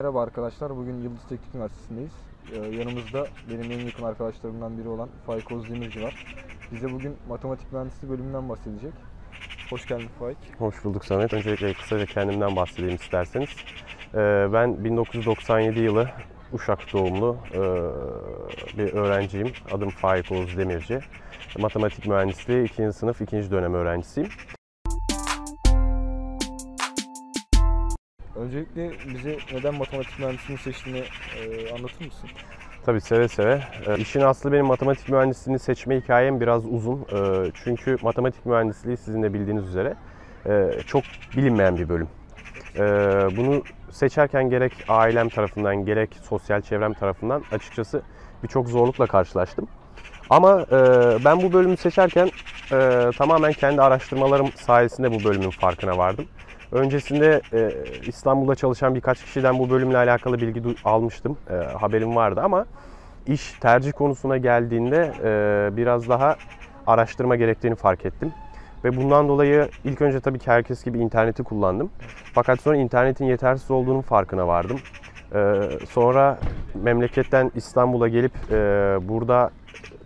Merhaba arkadaşlar. Bugün Yıldız Teknik Üniversitesi'ndeyiz. Ee, yanımızda benim en yakın arkadaşlarımdan biri olan Faik Özdemirci var. Bize bugün matematik mühendisliği bölümünden bahsedecek. Hoş geldin Faik. Hoş bulduk Samet. Öncelikle kısaca kendimden bahsedeyim isterseniz. Ee, Ben 1997 yılı Uşak doğumlu ee, bir öğrenciyim. Adım Faik Oğuz Demirci. Matematik mühendisliği 2. sınıf 2. dönem öğrencisiyim. Öncelikle bize neden matematik mühendisliğini seçtiğini e, anlatır mısın? Tabii seve seve. Ee, İşin aslı benim matematik mühendisliğini seçme hikayem biraz uzun. Ee, Çünkü matematik mühendisliği sizin de bildiğiniz üzere e, çok bilinmeyen bir bölüm. Ee, Bunu seçerken gerek ailem tarafından gerek sosyal çevrem tarafından açıkçası birçok zorlukla karşılaştım. Ama e, ben bu bölümü seçerken e, tamamen kendi araştırmalarım sayesinde bu bölümün farkına vardım. Öncesinde e, İstanbul'da çalışan birkaç kişiden bu bölümle alakalı bilgi almıştım. E, haberim vardı ama iş tercih konusuna geldiğinde e, biraz daha araştırma gerektiğini fark ettim. Ve bundan dolayı ilk önce tabii ki herkes gibi interneti kullandım. Fakat sonra internetin yetersiz olduğunun farkına vardım. E, sonra memleketten İstanbul'a gelip e, burada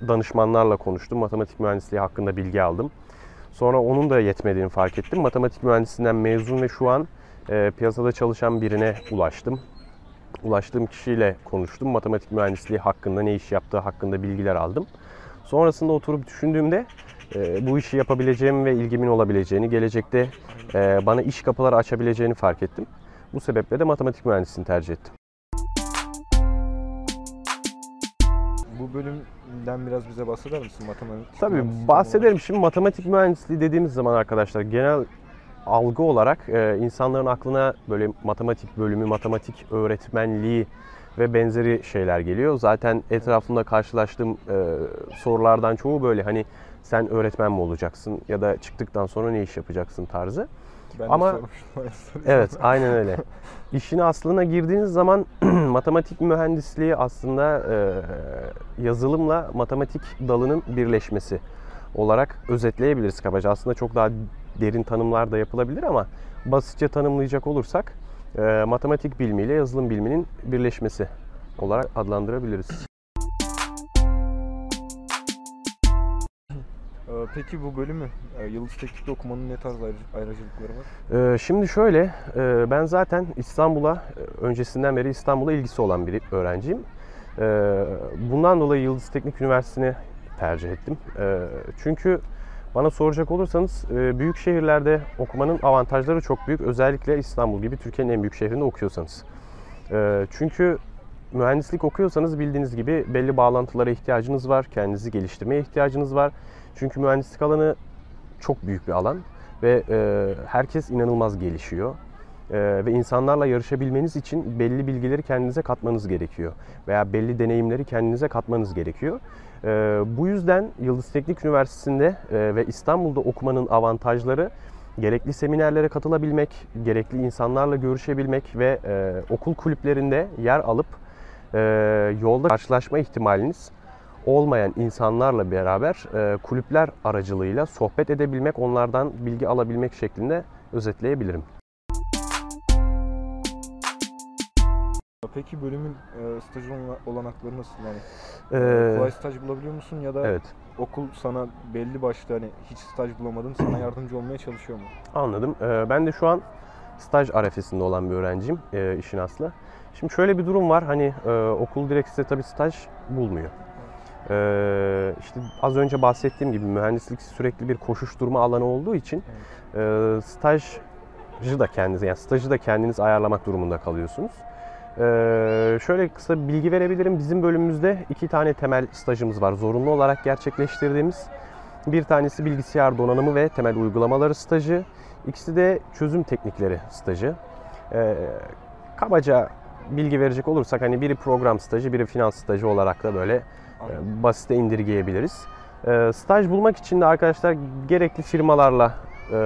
danışmanlarla konuştum. Matematik mühendisliği hakkında bilgi aldım. Sonra onun da yetmediğini fark ettim. Matematik mühendisliğinden mezun ve şu an e, piyasada çalışan birine ulaştım. Ulaştığım kişiyle konuştum. Matematik mühendisliği hakkında, ne iş yaptığı hakkında bilgiler aldım. Sonrasında oturup düşündüğümde e, bu işi yapabileceğim ve ilgimin olabileceğini, gelecekte e, bana iş kapıları açabileceğini fark ettim. Bu sebeple de matematik mühendisliğini tercih ettim. Bu bölümden biraz bize bahseder misin matematik? Tabii bahsederim. Şimdi matematik mühendisliği dediğimiz zaman arkadaşlar genel algı olarak e, insanların aklına böyle matematik bölümü, matematik öğretmenliği ve benzeri şeyler geliyor. Zaten etrafımda karşılaştığım e, sorulardan çoğu böyle hani sen öğretmen mi olacaksın ya da çıktıktan sonra ne iş yapacaksın tarzı. Ben Ama-. Evet, aynen öyle. İşin aslına girdiğiniz zaman matematik mühendisliği aslında e, yazılımla matematik dalının birleşmesi olarak özetleyebiliriz kabaca. Aslında çok daha derin tanımlar da yapılabilir ama basitçe tanımlayacak olursak e, matematik bilimiyle yazılım biliminin birleşmesi olarak adlandırabiliriz. Peki bu bölümü e, Yıldız Teknik'te okumanın ne tarz ayrı- ayrıcalıkları var? Ee, Şimdi şöyle, e, ben zaten İstanbul'a e, öncesinden beri İstanbul'a ilgisi olan bir öğrenciyim. Ee, Bundan dolayı Yıldız Teknik Üniversitesi'ni tercih ettim. Ee, Çünkü bana soracak olursanız büyük şehirlerde okumanın avantajları çok büyük. Özellikle İstanbul gibi Türkiye'nin en büyük şehrinde okuyorsanız. Ee, Çünkü mühendislik okuyorsanız bildiğiniz gibi belli bağlantılara ihtiyacınız var. Kendinizi geliştirmeye ihtiyacınız var. Çünkü mühendislik alanı çok büyük bir alan ve e, herkes inanılmaz gelişiyor. E, ve insanlarla yarışabilmeniz için belli bilgileri kendinize katmanız gerekiyor veya belli deneyimleri kendinize katmanız gerekiyor. E, bu yüzden Yıldız Teknik Üniversitesi'nde e, ve İstanbul'da okumanın avantajları gerekli seminerlere katılabilmek, gerekli insanlarla görüşebilmek ve e, okul kulüplerinde yer alıp e, yolda karşılaşma ihtimaliniz olmayan insanlarla beraber e, kulüpler aracılığıyla sohbet edebilmek, onlardan bilgi alabilmek şeklinde özetleyebilirim. Peki bölümün e, staj olana- olanakları nasıl? Yani Ee, kolay staj bulabiliyor musun ya da evet, okul sana belli başlı hani hiç staj bulamadın sana yardımcı olmaya çalışıyor mu? anladım. E, ben de şu an staj arefesinde olan bir öğrenciyim e, işin aslı. Şimdi şöyle bir durum var. Hani e, okul direkt size tabii staj bulmuyor. E, işte az önce bahsettiğim gibi mühendislik sürekli bir koşuşturma alanı olduğu için e, stajı da kendiniz yani stajı da kendiniz ayarlamak durumunda kalıyorsunuz. Ee, şöyle kısa bilgi verebilirim. Bizim bölümümüzde iki tane temel stajımız var. Zorunlu olarak gerçekleştirdiğimiz. Bir tanesi bilgisayar donanımı ve temel uygulamaları stajı. İkisi de çözüm teknikleri stajı. Ee, kabaca bilgi verecek olursak hani biri program stajı, biri finans stajı olarak da böyle e, basite indirgeyebiliriz. E, staj bulmak için de arkadaşlar gerekli firmalarla e,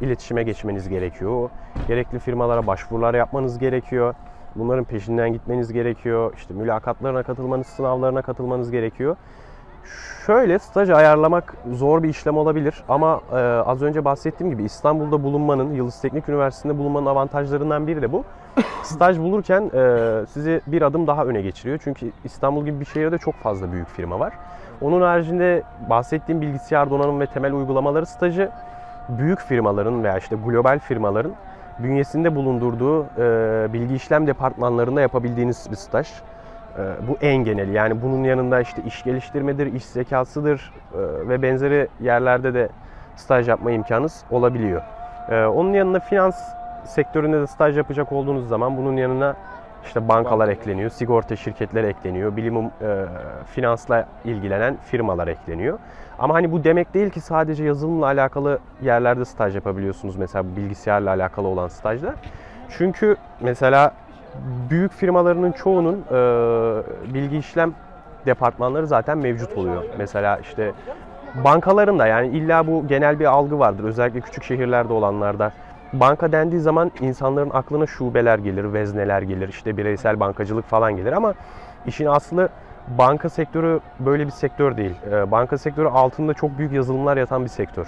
iletişime geçmeniz gerekiyor. Gerekli firmalara başvurular yapmanız gerekiyor. Bunların peşinden gitmeniz gerekiyor. İşte mülakatlarına katılmanız, sınavlarına katılmanız gerekiyor. Şöyle staj ayarlamak zor bir işlem olabilir ama e, az önce bahsettiğim gibi İstanbul'da bulunmanın, Yıldız Teknik Üniversitesi'nde bulunmanın avantajlarından biri de bu. Staj bulurken e, sizi bir adım daha öne geçiriyor. Çünkü İstanbul gibi bir şehirde çok fazla büyük firma var. Onun haricinde bahsettiğim bilgisayar donanım ve temel uygulamaları stajı büyük firmaların veya işte global firmaların bünyesinde bulundurduğu e, bilgi işlem departmanlarında yapabildiğiniz bir staj. E, bu en geneli. Yani bunun yanında işte iş geliştirmedir, iş zekasıdır e, ve benzeri yerlerde de staj yapma imkanınız olabiliyor. E, onun yanında finans sektöründe de staj yapacak olduğunuz zaman bunun yanına işte bankalar ekleniyor, sigorta şirketleri ekleniyor, bilim e, finansla ilgilenen firmalar ekleniyor. Ama hani bu demek değil ki sadece yazılımla alakalı yerlerde staj yapabiliyorsunuz mesela bilgisayarla alakalı olan stajlar. Çünkü mesela büyük firmalarının çoğunun e, bilgi işlem departmanları zaten mevcut oluyor. Mesela işte bankaların da yani illa bu genel bir algı vardır özellikle küçük şehirlerde olanlarda. Banka dendiği zaman insanların aklına şubeler gelir, vezneler gelir, işte bireysel bankacılık falan gelir ama işin aslı banka sektörü böyle bir sektör değil. Ee, Banka sektörü altında çok büyük yazılımlar yatan bir sektör.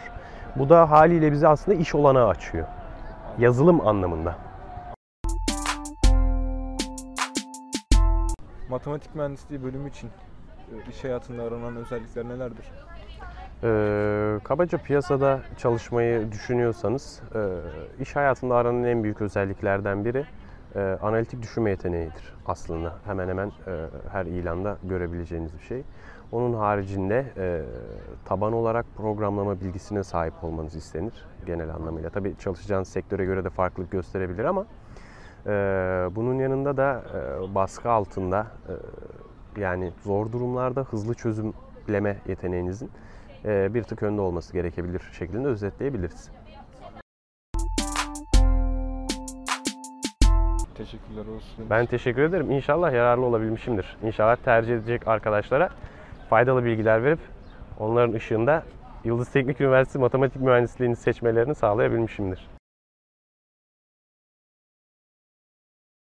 Bu da haliyle bize aslında iş olanağı açıyor. Yazılım anlamında. Matematik mühendisliği bölümü için e, iş hayatında aranan özellikler nelerdir? Ee, kabaca piyasada çalışmayı düşünüyorsanız e, iş hayatında aranan en büyük özelliklerden biri e, analitik düşünme yeteneğidir aslında. Hemen hemen e, her ilanda görebileceğiniz bir şey. Onun haricinde e, taban olarak programlama bilgisine sahip olmanız istenir genel anlamıyla. Tabii çalışacağınız sektöre göre de farklılık gösterebilir ama bunun yanında da e, baskı altında e, yani zor durumlarda hızlı çözümleme yeteneğinizin e, bir tık önde olması gerekebilir şeklinde özetleyebiliriz. Teşekkürler olsun. Ben teşekkür ederim. İnşallah yararlı olabilmişimdir. İnşallah tercih edecek arkadaşlara faydalı bilgiler verip onların ışığında Yıldız Teknik Üniversitesi Matematik Mühendisliğini seçmelerini sağlayabilmişimdir.